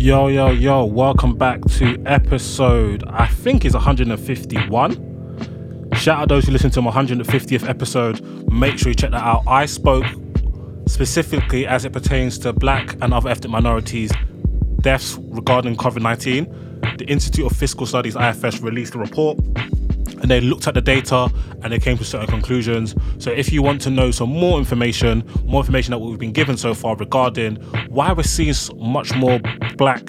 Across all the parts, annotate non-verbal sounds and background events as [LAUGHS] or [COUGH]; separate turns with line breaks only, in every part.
Yo, yo, yo, welcome back to episode, I think is 151. Shout out those who listen to my 150th episode. Make sure you check that out. I spoke specifically as it pertains to black and other ethnic minorities deaths regarding COVID 19. The Institute of Fiscal Studies, IFS, released a report and they looked at the data and they came to certain conclusions. So if you want to know some more information, more information that we've been given so far regarding why we're seeing much more black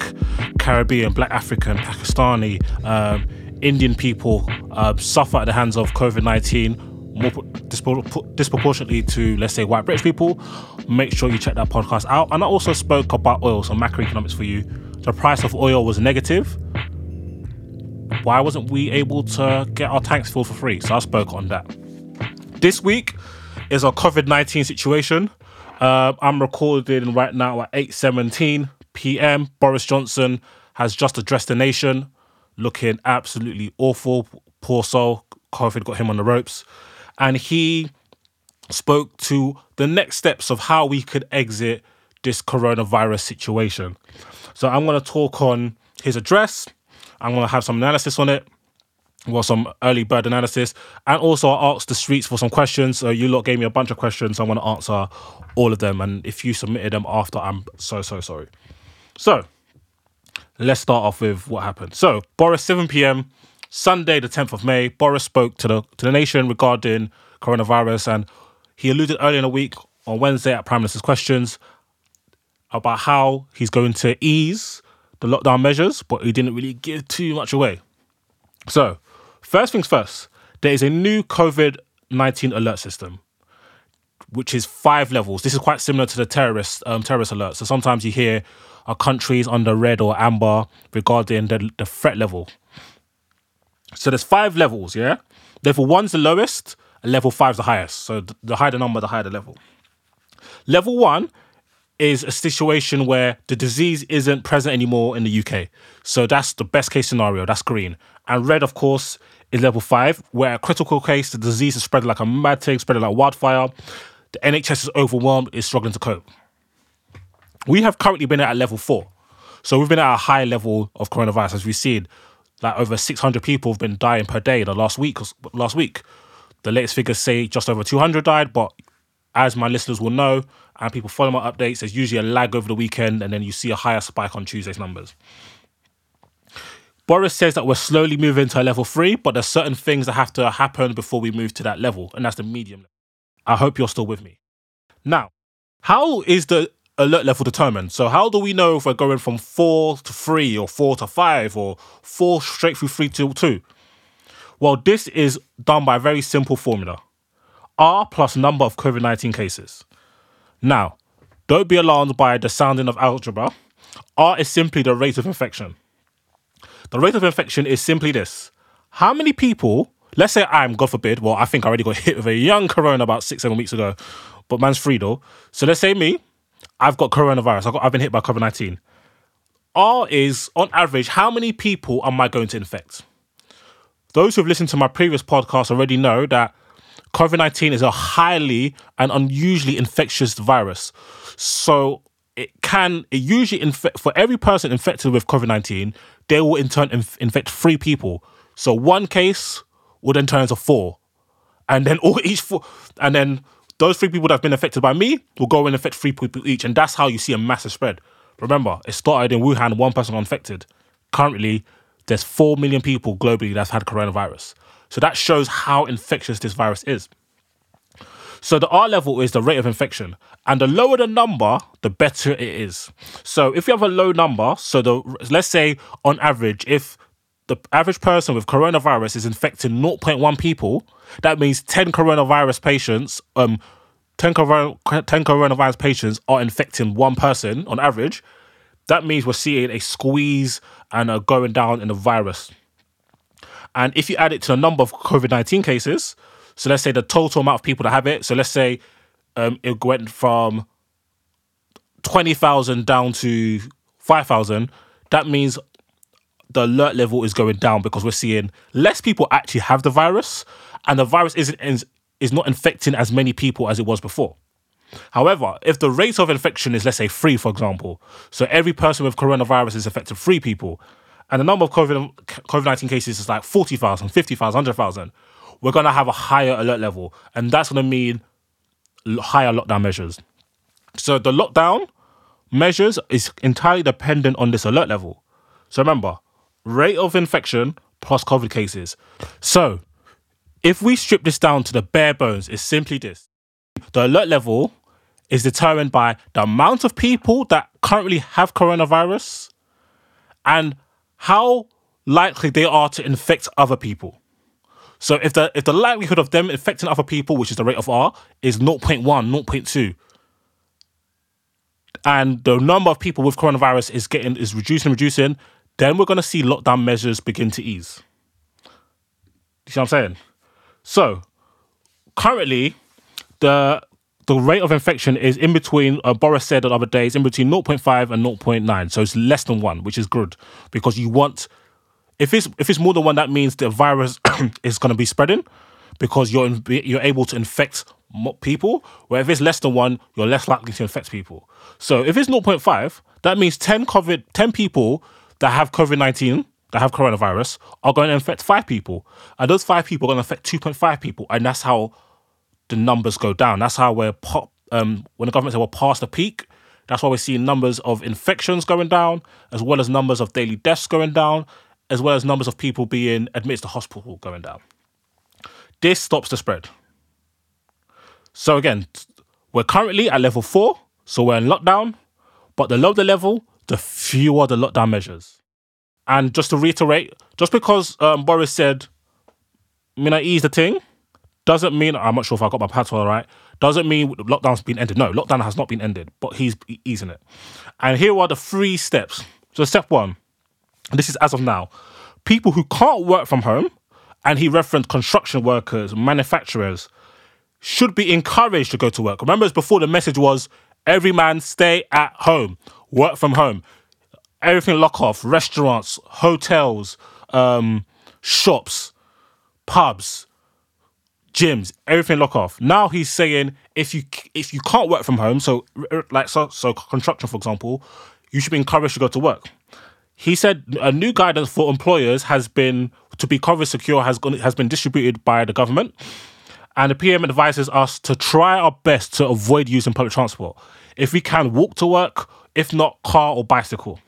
Caribbean, black African, Pakistani, um, Indian people uh, suffer at the hands of COVID 19 more disproportionately to, let's say, white British people, make sure you check that podcast out. And I also spoke about oil, some macroeconomics for you. The price of oil was negative why wasn't we able to get our tanks filled for free? So I spoke on that. This week is our COVID 19 situation. Uh, I'm recording right now at 8:17 p.m. Boris Johnson has just addressed the nation, looking absolutely awful. Poor soul. COVID got him on the ropes, and he spoke to the next steps of how we could exit this coronavirus situation. So I'm going to talk on his address I'm going to have some analysis on it. Well, some early bird analysis, and also I asked the streets for some questions. So you lot gave me a bunch of questions. So I want to answer all of them, and if you submitted them after, I'm so so sorry. So let's start off with what happened. So Boris, 7 p.m. Sunday, the 10th of May. Boris spoke to the to the nation regarding coronavirus, and he alluded earlier in the week on Wednesday at Prime Minister's questions about how he's going to ease the lockdown measures, but he didn't really give too much away. So, first things first, there is a new COVID 19 alert system, which is five levels. This is quite similar to the terrorist um, terrorist alert. So sometimes you hear a countries under red or amber regarding the, the threat level. So there's five levels, yeah? Level one's the lowest, and level five's the highest. So the higher the number, the higher the level. Level one is a situation where the disease isn't present anymore in the UK. So that's the best case scenario. That's green. And red, of course, is level five, where a critical case, the disease is spreading like a mad thing, spreading like wildfire. The NHS is overwhelmed, is struggling to cope. We have currently been at level four. So we've been at a high level of coronavirus, as we've seen. Like over 600 people have been dying per day the last week. Last week, the latest figures say just over 200 died, but as my listeners will know, and people follow my updates, there's usually a lag over the weekend, and then you see a higher spike on Tuesday's numbers. Boris says that we're slowly moving to a level three, but there's certain things that have to happen before we move to that level, and that's the medium. I hope you're still with me. Now, how is the alert level determined? So, how do we know if we're going from four to three, or four to five, or four straight through three to two? Well, this is done by a very simple formula R plus number of COVID 19 cases. Now, don't be alarmed by the sounding of algebra. R is simply the rate of infection. The rate of infection is simply this How many people, let's say I'm, God forbid, well, I think I already got [LAUGHS] hit with a young corona about six, seven weeks ago, but man's free though. So let's say me, I've got coronavirus, I've, got, I've been hit by COVID 19. R is, on average, how many people am I going to infect? Those who've listened to my previous podcast already know that COVID 19 is a highly and unusually infectious virus. So it can, it usually infect, for every person infected with COVID 19, they will in turn inf- infect three people. So one case will then turn into four. And then [LAUGHS] all each four, and then those three people that have been affected by me will go and infect three people each. And that's how you see a massive spread. Remember, it started in Wuhan, one person got infected. Currently, there's 4 million people globally that's had coronavirus. So that shows how infectious this virus is. So the R level is the rate of infection, and the lower the number, the better it is. So if you have a low number, so the let's say on average, if the average person with coronavirus is infecting 0.1 people, that means 10 coronavirus patients, um, 10, 10 coronavirus patients are infecting one person on average. That means we're seeing a squeeze and a going down in the virus. And if you add it to the number of COVID 19 cases, so let's say the total amount of people that have it, so let's say um, it went from 20,000 down to 5,000, that means the alert level is going down because we're seeing less people actually have the virus and the virus isn't is, not infecting as many people as it was before. However, if the rate of infection is let's say three, for example, so every person with coronavirus is affected three people, and the number of COVID COVID nineteen cases is like 40,000, 50,000, 100,000, we're gonna have a higher alert level, and that's gonna mean higher lockdown measures. So the lockdown measures is entirely dependent on this alert level. So remember, rate of infection plus COVID cases. So if we strip this down to the bare bones, it's simply this. The alert level is determined by the amount of people that currently have coronavirus and how likely they are to infect other people. So if the if the likelihood of them infecting other people, which is the rate of R, is 0.1, 0.2, and the number of people with coronavirus is getting is reducing, reducing, then we're gonna see lockdown measures begin to ease. You see what I'm saying? So currently, the the rate of infection is in between. Uh, Boris said the other day in between 0.5 and 0.9, so it's less than one, which is good because you want. If it's if it's more than one, that means the virus [COUGHS] is going to be spreading because you're in, you're able to infect people. Where if it's less than one, you're less likely to infect people. So if it's 0.5, that means 10 COVID 10 people that have COVID 19 that have coronavirus are going to infect five people, and those five people are going to affect 2.5 people, and that's how the numbers go down. That's how we're pop. Um, when the government said we're past the peak, that's why we're seeing numbers of infections going down, as well as numbers of daily deaths going down, as well as numbers of people being admitted to hospital going down. This stops the spread. So again, we're currently at level four, so we're in lockdown. But the lower the level, the fewer the lockdown measures. And just to reiterate, just because um, Boris said, "I'm ease the thing," doesn't mean I'm not sure if I got my patois right. Doesn't mean lockdown's been ended. No, lockdown has not been ended, but he's easing it. And here are the three steps. So step one, this is as of now, people who can't work from home, and he referenced construction workers, manufacturers, should be encouraged to go to work. Remember, as before the message was every man stay at home, work from home, everything lock off, restaurants, hotels, um, shops, pubs, gyms, everything lock off. Now he's saying if you if you can't work from home, so like so, so construction for example, you should be encouraged to go to work. He said a new guidance for employers has been to be COVID secure has gone, has been distributed by the government, and the PM advises us to try our best to avoid using public transport. If we can, walk to work. If not, car or bicycle.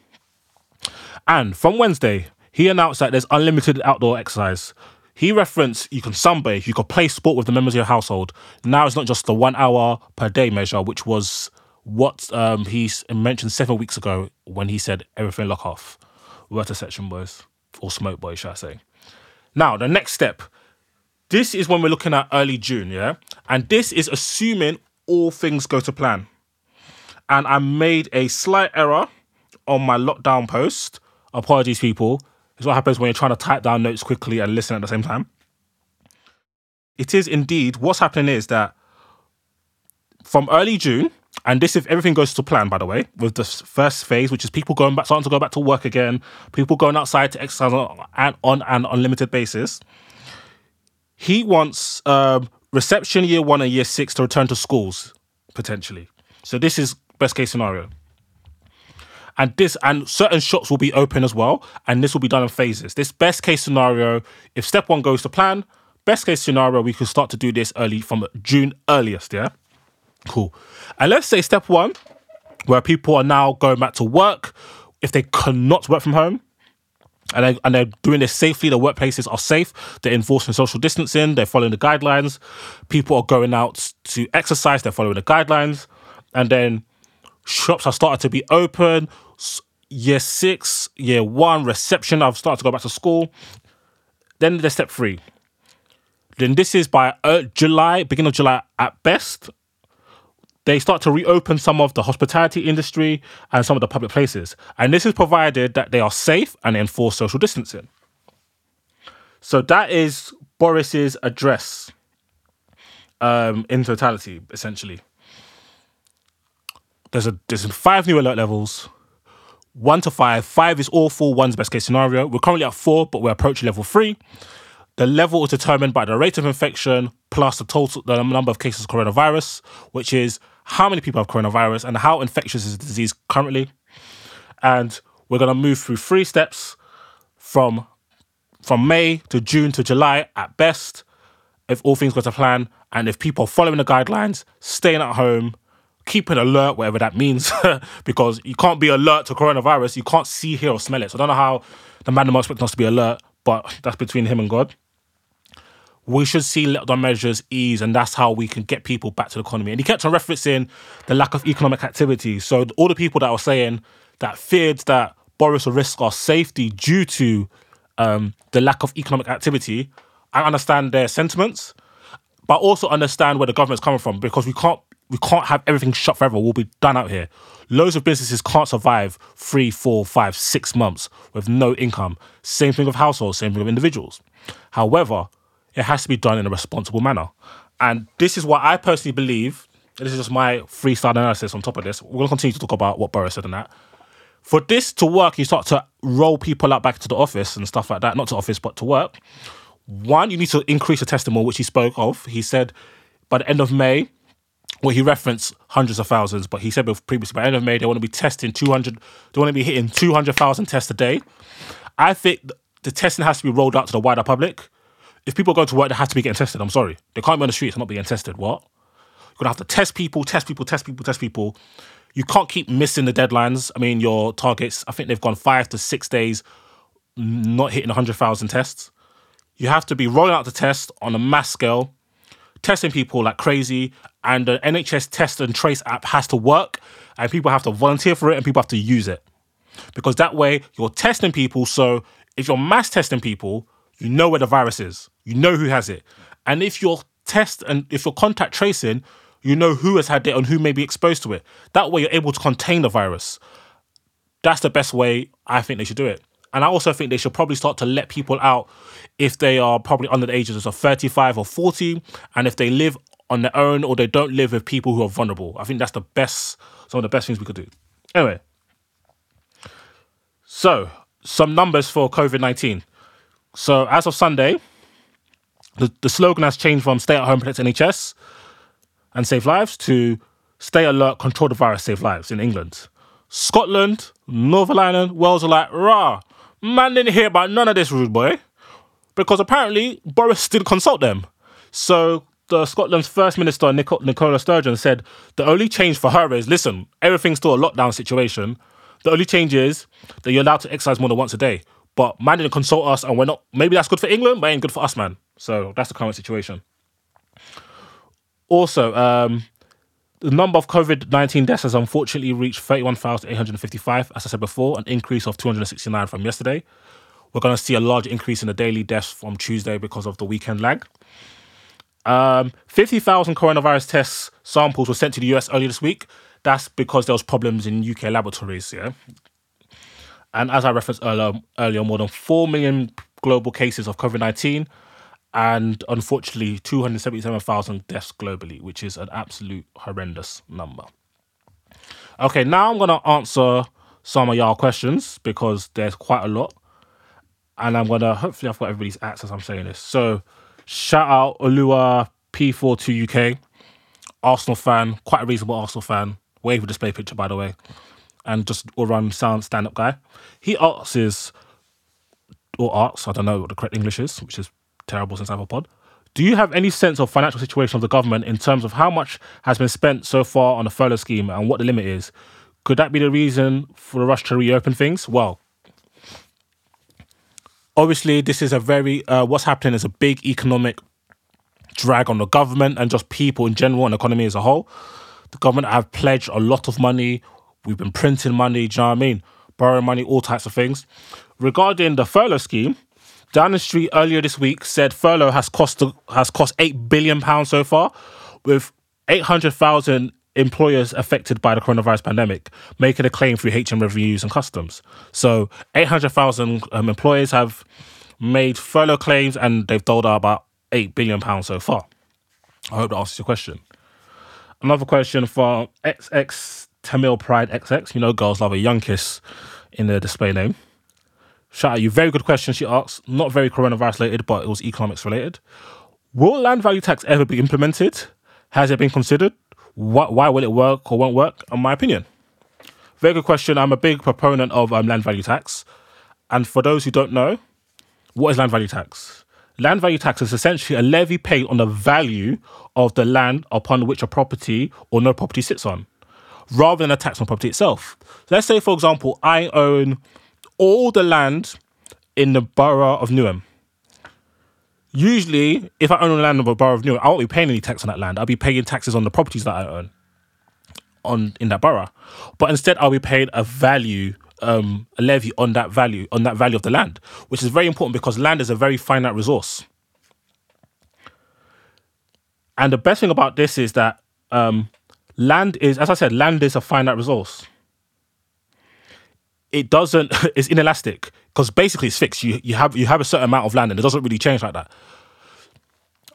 And from Wednesday, he announced that there's unlimited outdoor exercise. He referenced you can sunbathe, you can play sport with the members of your household. Now it's not just the one hour per day measure, which was what um, he mentioned seven weeks ago when he said everything lock off. Word to section boys, or smoke boys, should I say. Now, the next step. This is when we're looking at early June, yeah? And this is assuming all things go to plan. And I made a slight error on my lockdown post. Apologies, people. It's what happens when you're trying to type down notes quickly and listen at the same time. It is indeed what's happening is that from early June, and this if everything goes to plan, by the way, with the first phase, which is people going back, starting to go back to work again, people going outside to exercise on, and- on an unlimited basis. He wants um, reception year one and year six to return to schools potentially. So this is best case scenario and this and certain shops will be open as well and this will be done in phases this best case scenario if step one goes to plan best case scenario we could start to do this early from june earliest yeah cool and let's say step one where people are now going back to work if they cannot work from home and, they, and they're doing this safely. The workplaces are safe. They're enforcing social distancing. They're following the guidelines. People are going out to exercise. They're following the guidelines. And then shops are starting to be open. Year six, year one, reception. I've started to go back to school. Then there's step three. Then this is by uh, July, beginning of July at best. They start to reopen some of the hospitality industry and some of the public places. And this is provided that they are safe and enforce social distancing. So that is Boris's address um, in totality, essentially. There's a there's five new alert levels, one to five. Five is awful, one's best case scenario. We're currently at four, but we're approaching level three. The level is determined by the rate of infection plus the total the number of cases of coronavirus, which is how many people have coronavirus and how infectious is the disease currently. And we're gonna move through three steps from from May to June to July at best, if all things go to plan, and if people are following the guidelines, staying at home, keeping alert, whatever that means, [LAUGHS] because you can't be alert to coronavirus, you can't see, hear, or smell it. So I don't know how the man expects expecting us to be alert, but that's between him and God. We should see lockdown measures ease, and that's how we can get people back to the economy. And he kept on referencing the lack of economic activity. So all the people that were saying that feared that Boris will risk our safety due to um, the lack of economic activity, I understand their sentiments, but also understand where the government's coming from because we can't we can't have everything shut forever. We'll be done out here. Loads of businesses can't survive three, four, five, six months with no income. Same thing with households, same thing with individuals. However, it has to be done in a responsible manner. And this is what I personally believe. This is just my freestyle analysis on top of this. We're going to continue to talk about what Boris said and that for this to work, you start to roll people out back to the office and stuff like that. Not to office, but to work. One, you need to increase the testing more, which he spoke of. He said by the end of May, well, he referenced hundreds of thousands, but he said previously by end of May, they want to be testing 200, they want to be hitting 200,000 tests a day. I think the testing has to be rolled out to the wider public. If people go to work, they have to be getting tested. I'm sorry. They can't be on the streets not being tested. What? You're going to have to test people, test people, test people, test people you can't keep missing the deadlines. I mean, your targets, I think they've gone five to six days not hitting 100,000 tests. You have to be rolling out the test on a mass scale, testing people like crazy, and the NHS test and trace app has to work, and people have to volunteer for it, and people have to use it. Because that way, you're testing people. So if you're mass testing people, you know where the virus is, you know who has it. And if you're test and if you're contact tracing, you know who has had it and who may be exposed to it. That way, you're able to contain the virus. That's the best way I think they should do it. And I also think they should probably start to let people out if they are probably under the ages of 35 or 40, and if they live on their own or they don't live with people who are vulnerable. I think that's the best, some of the best things we could do. Anyway, so some numbers for COVID 19. So as of Sunday, the, the slogan has changed from stay at home, protect NHS and save lives to stay alert, control the virus, save lives in England. Scotland, Northern Ireland, Wales are like, rah, man didn't hear about none of this, rude boy. Because apparently Boris didn't consult them. So the Scotland's First Minister, Nic- Nicola Sturgeon, said the only change for her is listen, everything's still a lockdown situation. The only change is that you're allowed to exercise more than once a day. But man didn't consult us, and we're not. Maybe that's good for England, but ain't good for us, man. So that's the current situation. Also, um, the number of COVID 19 deaths has unfortunately reached 31,855, as I said before, an increase of 269 from yesterday. We're going to see a large increase in the daily deaths from Tuesday because of the weekend lag. Um, 50,000 coronavirus tests samples were sent to the US earlier this week. That's because there was problems in UK laboratories, yeah. And as I referenced earlier, earlier more than 4 million global cases of COVID 19 and unfortunately 277,000 deaths globally, which is an absolute horrendous number. Okay, now I'm going to answer some of y'all questions because there's quite a lot. And I'm going to, hopefully, I've got everybody's acts as I'm saying this. So, shout out Olua P42 UK, Arsenal fan, quite a reasonable Arsenal fan. Wave a display picture, by the way. And just all round sound stand up guy. He asks, or asks, I don't know what the correct English is, which is terrible since I have a pod. Do you have any sense of financial situation of the government in terms of how much has been spent so far on the furlough scheme and what the limit is? Could that be the reason for the rush to reopen things? Well, obviously, this is a very uh, what's happening is a big economic drag on the government and just people in general and economy as a whole. The government have pledged a lot of money. We've been printing money. Do you know what I mean? Borrowing money, all types of things. Regarding the furlough scheme, Downing Street earlier this week said furlough has cost has cost eight billion pounds so far, with eight hundred thousand employers affected by the coronavirus pandemic making a claim through HM Revenues and Customs. So eight hundred thousand um, employers have made furlough claims and they've doled out about eight billion pounds so far. I hope that answers your question. Another question from XX Tamil Pride XX. You know, girls love a young kiss in their display name. Shout out you. Very good question. She asks. Not very coronavirus related, but it was economics related. Will land value tax ever be implemented? Has it been considered? What, why will it work or won't work? In my opinion, very good question. I'm a big proponent of um, land value tax. And for those who don't know, what is land value tax? Land value tax is essentially a levy paid on the value of the land upon which a property or no property sits on, rather than a tax on property itself. Let's say, for example, I own all the land in the borough of Newham. Usually, if I own the land of a borough of Newham, I won't be paying any tax on that land. I'll be paying taxes on the properties that I own on in that borough. But instead, I'll be paying a value um, a levy on that value on that value of the land, which is very important because land is a very finite resource. And the best thing about this is that um, land is, as I said, land is a finite resource. It doesn't. [LAUGHS] It's inelastic because basically it's fixed. You you have you have a certain amount of land and it doesn't really change like that.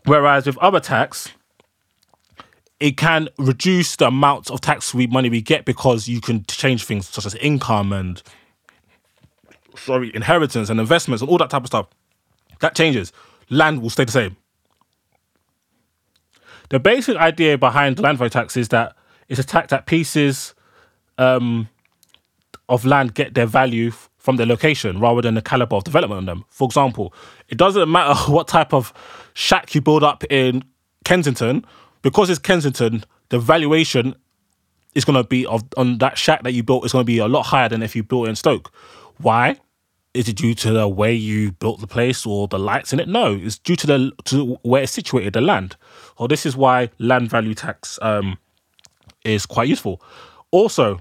Whereas with other tax, it can reduce the amount of tax we, money we get because you can change things such as income and sorry inheritance and investments and all that type of stuff. That changes. Land will stay the same. The basic idea behind land value tax is that it's a tax that pieces um, of land get their value from their location rather than the caliber of development on them. For example, it doesn't matter [LAUGHS] what type of shack you build up in Kensington because it's Kensington, the valuation is going to be of on that shack that you built is going to be a lot higher than if you built in Stoke. Why? Is it due to the way you built the place or the lights in it? No, it's due to the to where it's situated, the land. Well, this is why land value tax um, is quite useful. Also,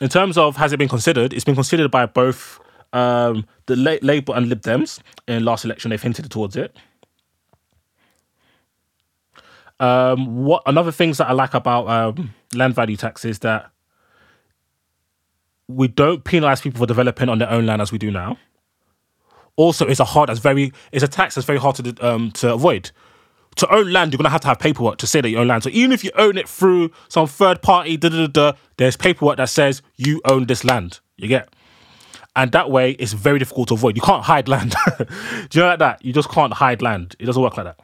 in terms of has it been considered, it's been considered by both um, the Labour and Lib Dems in last election. They've hinted towards it. Um, what another things that I like about um, land value tax is that we don't penalize people for developing on their own land as we do now. Also, it's a hard, it's very, it's a tax that's very hard to um, to avoid. To own land, you're gonna have to have paperwork to say that you own land. So even if you own it through some third party, da da da, there's paperwork that says you own this land. You get, and that way it's very difficult to avoid. You can't hide land. [LAUGHS] do you know like that? You just can't hide land. It doesn't work like that.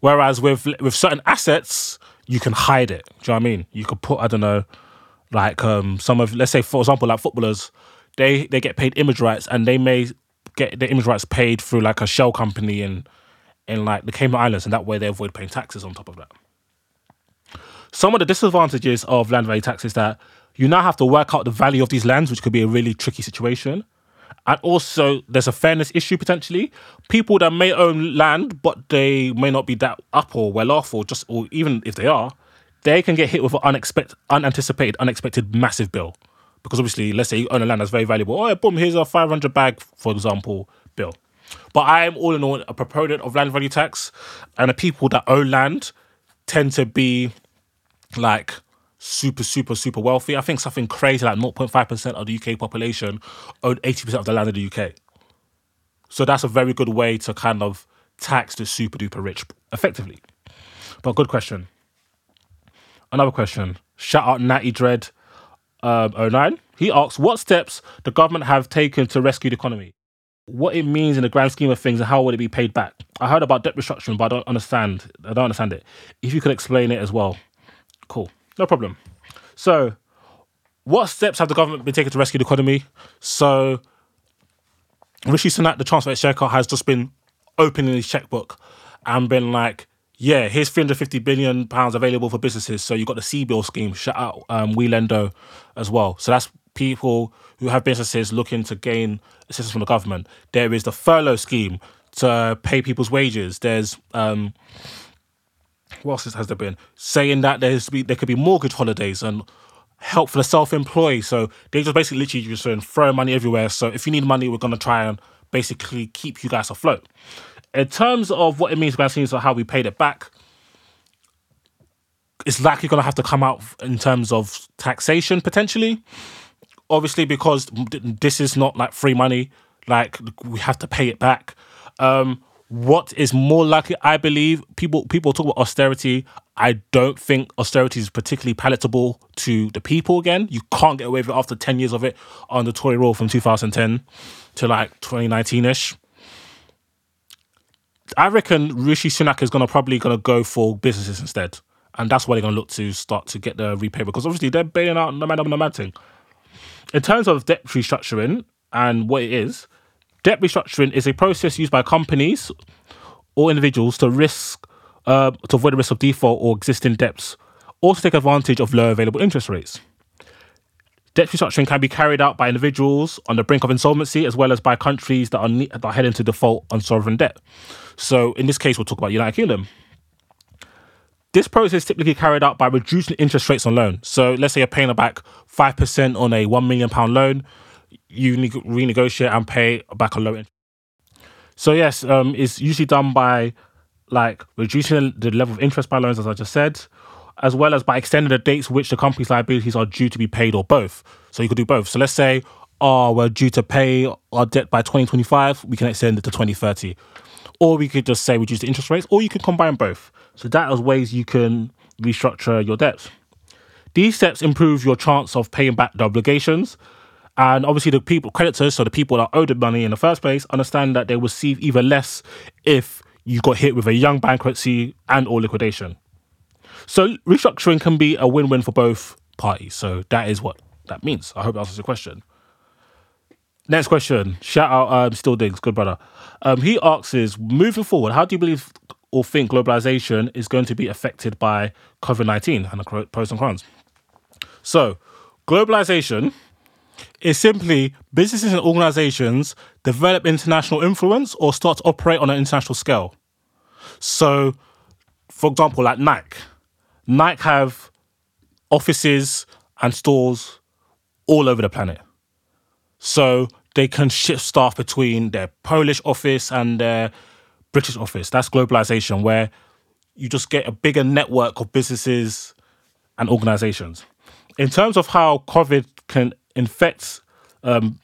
Whereas with with certain assets, you can hide it. Do you know what I mean? You could put I don't know, like um, some of let's say for example like footballers, they they get paid image rights and they may get the image rights paid through like a shell company in in like the Cayman Islands, and that way they avoid paying taxes on top of that. Some of the disadvantages of land value tax is that you now have to work out the value of these lands, which could be a really tricky situation. And also, there's a fairness issue potentially. People that may own land, but they may not be that up or well off, or just, or even if they are, they can get hit with an unexpected, unanticipated, unexpected massive bill. Because obviously, let's say you own a land that's very valuable. Oh, boom, here's a 500 bag, for example, bill. But I am all in all a proponent of land value tax, and the people that own land tend to be like super, super, super wealthy. I think something crazy like 0.5% of the UK population own 80% of the land in the UK. So that's a very good way to kind of tax the super duper rich effectively. But good question. Another question. Shout out Natty Dread um, 09. He asks, what steps the government have taken to rescue the economy? What it means in the grand scheme of things and how would it be paid back? I heard about debt restructuring, but I don't understand. I don't understand it. If you could explain it as well. Cool. No problem. So, what steps have the government been taking to rescue the economy? So, Rishi Sunak, the Chancellor of Exchequer, has just been opening his checkbook and been like, yeah, here's 350 billion pounds available for businesses. So you've got the CBIL scheme, shout out um, WeLendo as well. So that's people who have businesses looking to gain assistance from the government. There is the furlough scheme to pay people's wages. There's um, what else has there been? Saying that there's be, there could be mortgage holidays and help for the self-employed. So they just basically literally just saying throw money everywhere. So if you need money, we're gonna try and basically keep you guys afloat. In terms of what it means behind scenes or how we paid it back, it's likely gonna have to come out in terms of taxation potentially. Obviously, because this is not like free money. like we have to pay it back. Um, what is more likely, I believe, people people talk about austerity. I don't think austerity is particularly palatable to the people again. You can't get away with it after 10 years of it on the Tory rule from 2010 to like 2019 ish. I reckon Rishi Sunak is gonna probably gonna go for businesses instead. And that's why they're gonna look to start to get the repayment because obviously they're bailing out no matter no matter thing. In terms of debt restructuring and what it is, debt restructuring is a process used by companies or individuals to risk uh, to avoid the risk of default or existing debts, or to take advantage of low available interest rates. Debt restructuring can be carried out by individuals on the brink of insolvency, as well as by countries that are, ne- that are heading to default on sovereign debt. So, in this case, we'll talk about the United Kingdom. This process is typically carried out by reducing interest rates on loans. So, let's say you're paying back five percent on a one million pound loan, you ne- renegotiate and pay back a low interest. So, yes, um, it's usually done by like reducing the level of interest by loans, as I just said, as well as by extending the dates which the company's liabilities are due to be paid, or both. So you could do both. So let's say, oh, we're due to pay our debt by 2025, we can extend it to 2030. Or we could just say reduce the interest rates, or you can combine both. So that is ways you can restructure your debts. These steps improve your chance of paying back the obligations. And obviously, the people, creditors, so the people that owed the money in the first place, understand that they receive even less if you got hit with a young bankruptcy and or liquidation. So restructuring can be a win-win for both parties. So that is what that means. I hope that answers your question. Next question. Shout out um, Still Digs, good brother. Um, he asks is moving forward, how do you believe or think globalization is going to be affected by COVID-19 and the pros and cons? So globalization is simply businesses and organizations develop international influence or start to operate on an international scale. So, for example, like Nike, Nike have offices and stores all over the planet. So they can shift staff between their Polish office and their British office. That's globalization, where you just get a bigger network of businesses and organizations. In terms of how COVID can infect, um,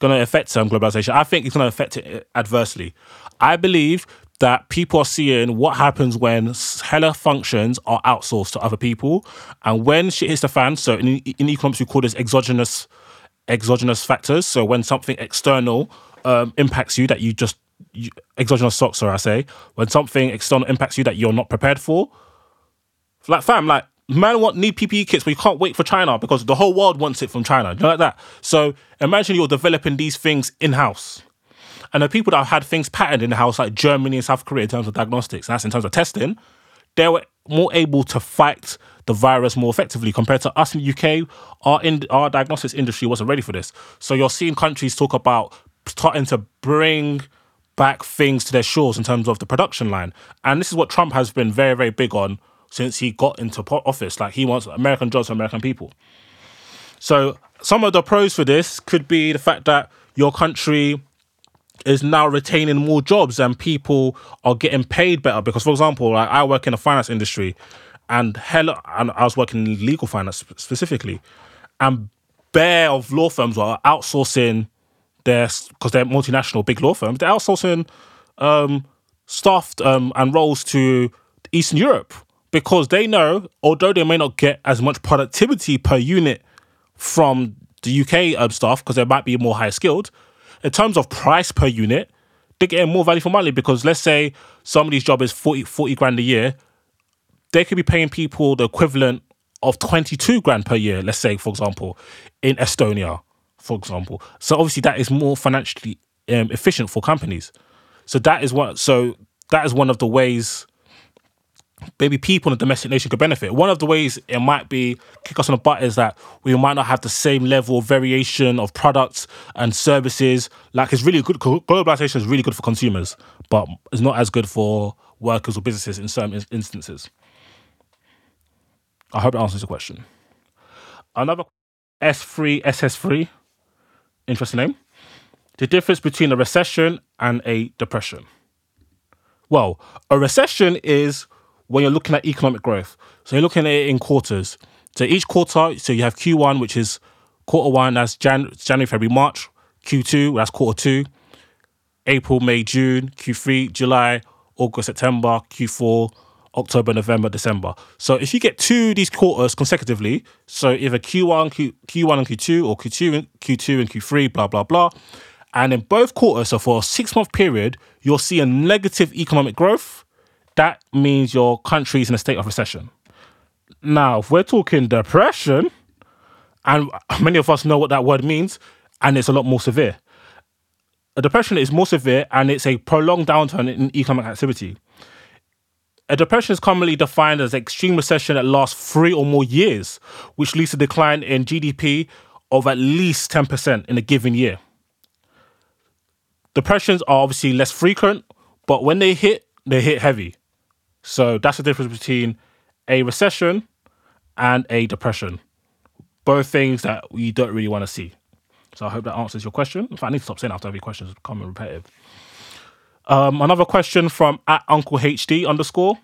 going to affect um, globalization, I think it's going to affect it adversely. I believe that people are seeing what happens when hella functions are outsourced to other people, and when shit hits the fan. So in, in economics, we call this exogenous exogenous factors. So when something external um, impacts you that you just exogenous shocks, or I say, when something external impacts you that you're not prepared for. Like fam, like man want need PPE kits, but you can't wait for China because the whole world wants it from China. You know like that. So imagine you're developing these things in house. And the people that have had things patented in the house, like Germany and South Korea, in terms of diagnostics, and that's in terms of testing, they were more able to fight the virus more effectively compared to us in the UK. Our in, our diagnostics industry wasn't ready for this. So you're seeing countries talk about starting to bring back things to their shores in terms of the production line. And this is what Trump has been very, very big on since he got into office. Like he wants American jobs for American people. So some of the pros for this could be the fact that your country is now retaining more jobs and people are getting paid better. Because, for example, like I work in the finance industry, and hell, and I was working in legal finance specifically, and bare of law firms are outsourcing their because they're multinational big law firms. They're outsourcing um, staff um, and roles to Eastern Europe because they know, although they may not get as much productivity per unit from the UK um, staff because they might be more high skilled, in terms of price per unit, they're getting more value for money because let's say somebody's job is 40, 40 grand a year, they could be paying people the equivalent of 22 grand per year, let's say, for example, in Estonia, for example. So obviously that is more financially um, efficient for companies. So that is what, so that is one of the ways maybe people in the domestic nation could benefit. One of the ways it might be kick us on the butt is that we might not have the same level of variation of products and services. Like it's really good. Globalization is really good for consumers, but it's not as good for workers or businesses in certain instances. I hope that answers the question. Another S3, SS3, interesting name. The difference between a recession and a depression. Well, a recession is when you're looking at economic growth. So you're looking at it in quarters. So each quarter, so you have Q1, which is quarter one, that's Jan- January, February, March. Q2, that's quarter two, April, May, June, Q3, July, August, September, Q4, October, November, December. So if you get two of these quarters consecutively, so either Q1, Q, Q1 and Q2, or Q2 and Q2 and Q3, blah blah blah, and in both quarters, so for a six month period, you'll see a negative economic growth. That means your country is in a state of recession. Now, if we're talking depression, and [LAUGHS] many of us know what that word means, and it's a lot more severe. A depression is more severe and it's a prolonged downturn in economic activity. A depression is commonly defined as extreme recession that lasts three or more years, which leads to decline in GDP of at least 10% in a given year. Depressions are obviously less frequent, but when they hit, they hit heavy. So that's the difference between a recession and a depression. Both things that we don't really want to see. So I hope that answers your question. In fact, I need to stop saying after every question is becoming repetitive. Um, another question from at Uncle HD underscore.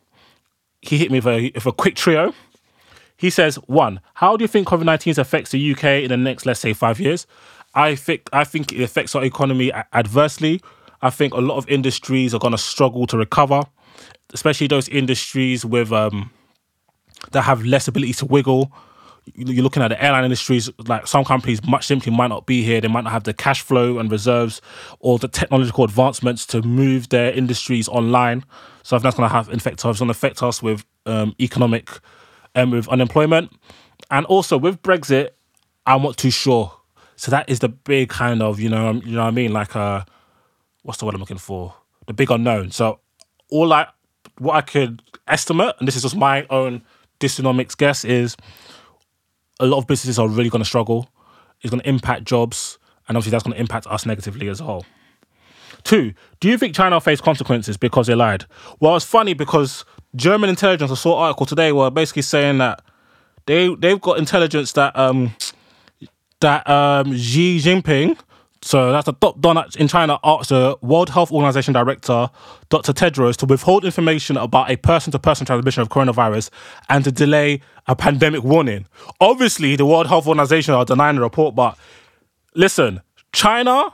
He hit me with a, with a quick trio. He says, one, how do you think COVID 19 affects the UK in the next, let's say, five years? I think I think it affects our economy adversely. I think a lot of industries are going to struggle to recover, especially those industries with um, that have less ability to wiggle. You're looking at the airline industries, like some companies much simply might not be here. They might not have the cash flow and reserves or the technological advancements to move their industries online. So that's going to have effect us, it's going to affect us with um, economic and um, with unemployment. And also with Brexit, I'm not too sure. So that is the big kind of, you know, you know what I mean? Like, uh, what's the word I'm looking for? The big unknown. So all I, what I could estimate, and this is just my own Dysonomics guess, is a lot of businesses are really going to struggle. It's going to impact jobs, and obviously that's going to impact us negatively as a whole. Two, do you think China faced consequences because they lied? Well, it's funny because German intelligence, I saw an article today were basically saying that they they've got intelligence that um that um Xi Jinping, so that's the top don in China, asked the World Health Organization director, Dr. Tedros, to withhold information about a person-to-person transmission of coronavirus and to delay a pandemic warning. Obviously, the World Health Organization are denying the report, but listen, China.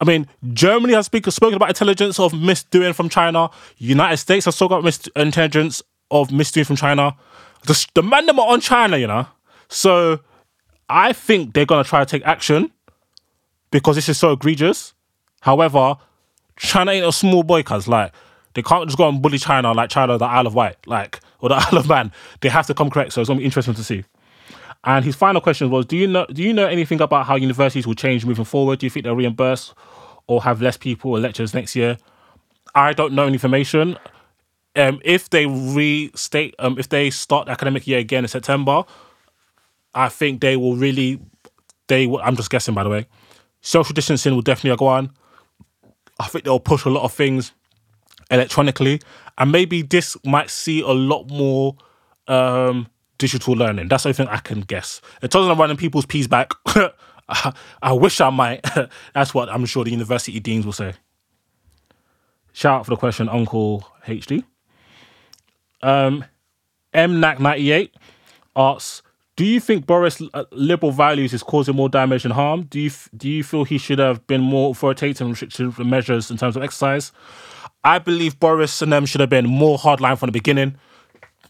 I mean, Germany has speak, spoken about intelligence of misdoing from China. United States has spoken about mis- intelligence of misdoing from China. The, the man them are on China, you know. So I think they're gonna try to take action because this is so egregious. However, China ain't a small boy, cuz like they can't just go and bully China like China, the Isle of Wight, like or the [LAUGHS] Isle of Man. They have to come correct. So it's gonna be interesting to see. And his final question was: Do you know Do you know anything about how universities will change moving forward? Do you think they'll reimburse or have less people or lectures next year? I don't know any information. Um, if they restate, um, if they start the academic year again in September, I think they will really. They, I'm just guessing, by the way. Social distancing will definitely go on. I think they'll push a lot of things electronically, and maybe this might see a lot more um, digital learning. That's the only thing I can guess. It doesn't running people's peas back. [LAUGHS] I, wish I might. [LAUGHS] That's what I'm sure the university deans will say. Shout out for the question, Uncle HD. Um, MNAC98 asks, do you think Boris' uh, liberal values is causing more damage than harm? Do you do you feel he should have been more authoritative and restrictive measures in terms of exercise? I believe Boris and them should have been more hardline from the beginning.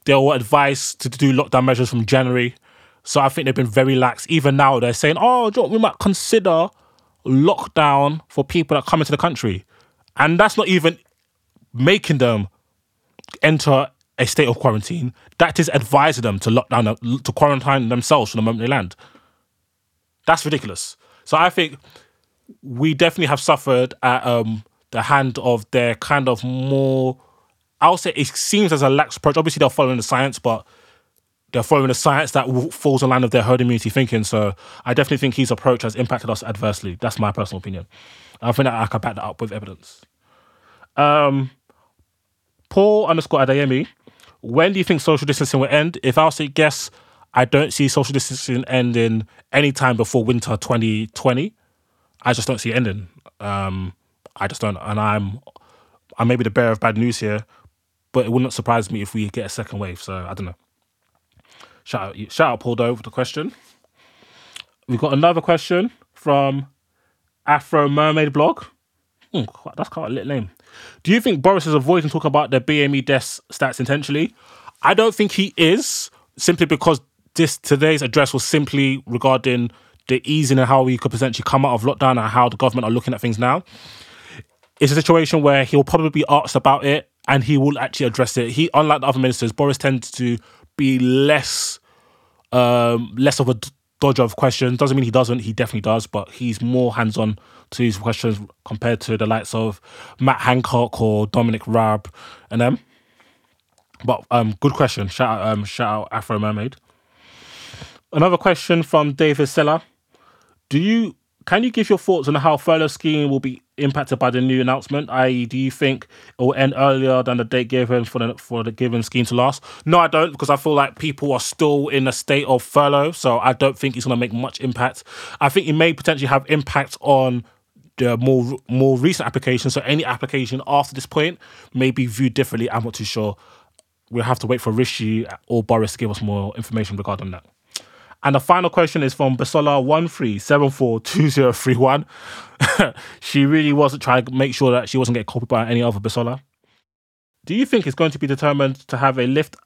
They were advised to do lockdown measures from January. So I think they've been very lax. Even now, they're saying, oh, we might consider lockdown for people that come into the country. And that's not even making them enter a state of quarantine. That is advising them to lock down, to quarantine themselves from the moment they land. That's ridiculous. So I think we definitely have suffered at um, the hand of their kind of more. I'll say it seems as a lax approach. Obviously, they're following the science, but they're following the science that falls in line of their herd immunity thinking. So I definitely think his approach has impacted us adversely. That's my personal opinion. I think I can back that up with evidence. Um, Paul underscore Adayemi when do you think social distancing will end? If I was to guess, I don't see social distancing ending anytime before winter 2020. I just don't see it ending. Um, I just don't, and I'm, I may be the bearer of bad news here, but it wouldn't surprise me if we get a second wave. So I don't know. Shout out, shout out, Paul Doe for the question. We've got another question from Afro Mermaid blog. Hmm, that's quite a lit name. Do you think Boris is avoiding talking about the BME death stats intentionally? I don't think he is, simply because this today's address was simply regarding the easing and how we could potentially come out of lockdown and how the government are looking at things now. It's a situation where he'll probably be asked about it and he will actually address it. He, unlike the other ministers, Boris tends to be less, um, less of a dodger of questions. Doesn't mean he doesn't. He definitely does, but he's more hands on to his questions compared to the likes of Matt Hancock or Dominic Raab and them. But um, good question. Shout out, um, shout out Afro Mermaid. Another question from David Seller. Do you can you give your thoughts on how furlough scheme will be impacted by the new announcement? I.e., do you think it will end earlier than the date given for the for the given scheme to last? No, I don't, because I feel like people are still in a state of furlough, so I don't think it's going to make much impact. I think it may potentially have impact on the more more recent applications. So any application after this point may be viewed differently. I'm not too sure. We'll have to wait for Rishi or Boris to give us more information regarding that. And the final question is from Basola one three seven four two zero three one. [LAUGHS] she really wasn't trying to make sure that she wasn't getting copied by any other Basola. Do you think it's going to be determined to have a lift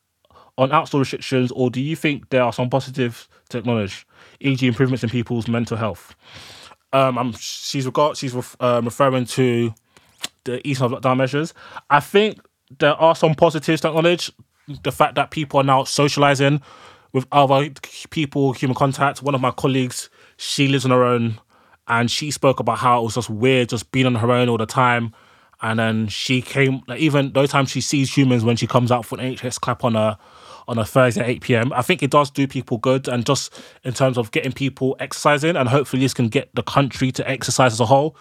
on outdoor restrictions, or do you think there are some positives to acknowledge, e.g., improvements in people's mental health? Um, I'm, she's regard, she's ref, um, referring to the easing of lockdown measures. I think there are some positives to acknowledge. The fact that people are now socializing with other people, human contact. One of my colleagues, she lives on her own, and she spoke about how it was just weird, just being on her own all the time. And then she came, like, even those times she sees humans when she comes out for an NHS clap on a on a Thursday at 8 p.m. I think it does do people good, and just in terms of getting people exercising, and hopefully this can get the country to exercise as a whole.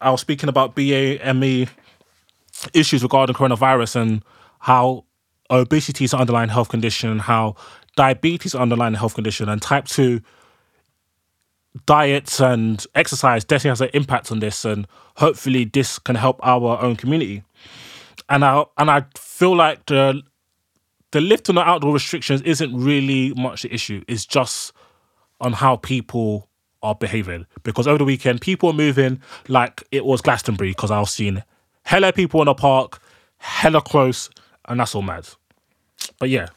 I was speaking about BAME issues regarding coronavirus and how obesity is an underlying health condition, how diabetes underlying health condition and type 2 diets and exercise definitely has an impact on this and hopefully this can help our own community. And i and i feel like the the lift on the outdoor restrictions isn't really much the issue. It's just on how people are behaving. Because over the weekend people are moving like it was glastonbury because i've seen hella people in the park hella close and that's all mad. But yeah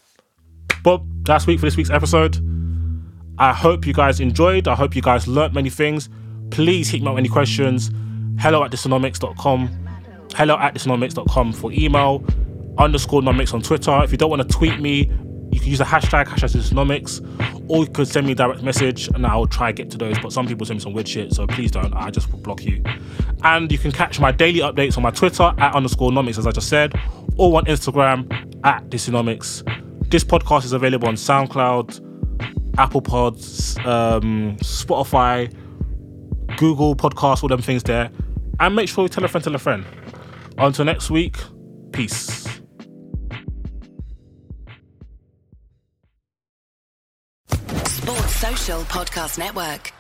but that's week for this week's episode. I hope you guys enjoyed. I hope you guys learnt many things. Please hit me up with any questions. Hello at dysonomics.com. Hello at dysonomics.com for email. Underscore nomics on Twitter. If you don't want to tweet me, you can use the hashtag, hashtag dysonomics, or you could send me a direct message and I'll try to get to those. But some people send me some weird shit, so please don't. I just will block you. And you can catch my daily updates on my Twitter at underscore nomics, as I just said, or on Instagram at dysonomics. This podcast is available on SoundCloud, Apple Pods, um, Spotify, Google Podcasts, all them things there. And make sure you tell a friend, tell a friend. Until next week, peace.
Sports Social Podcast Network.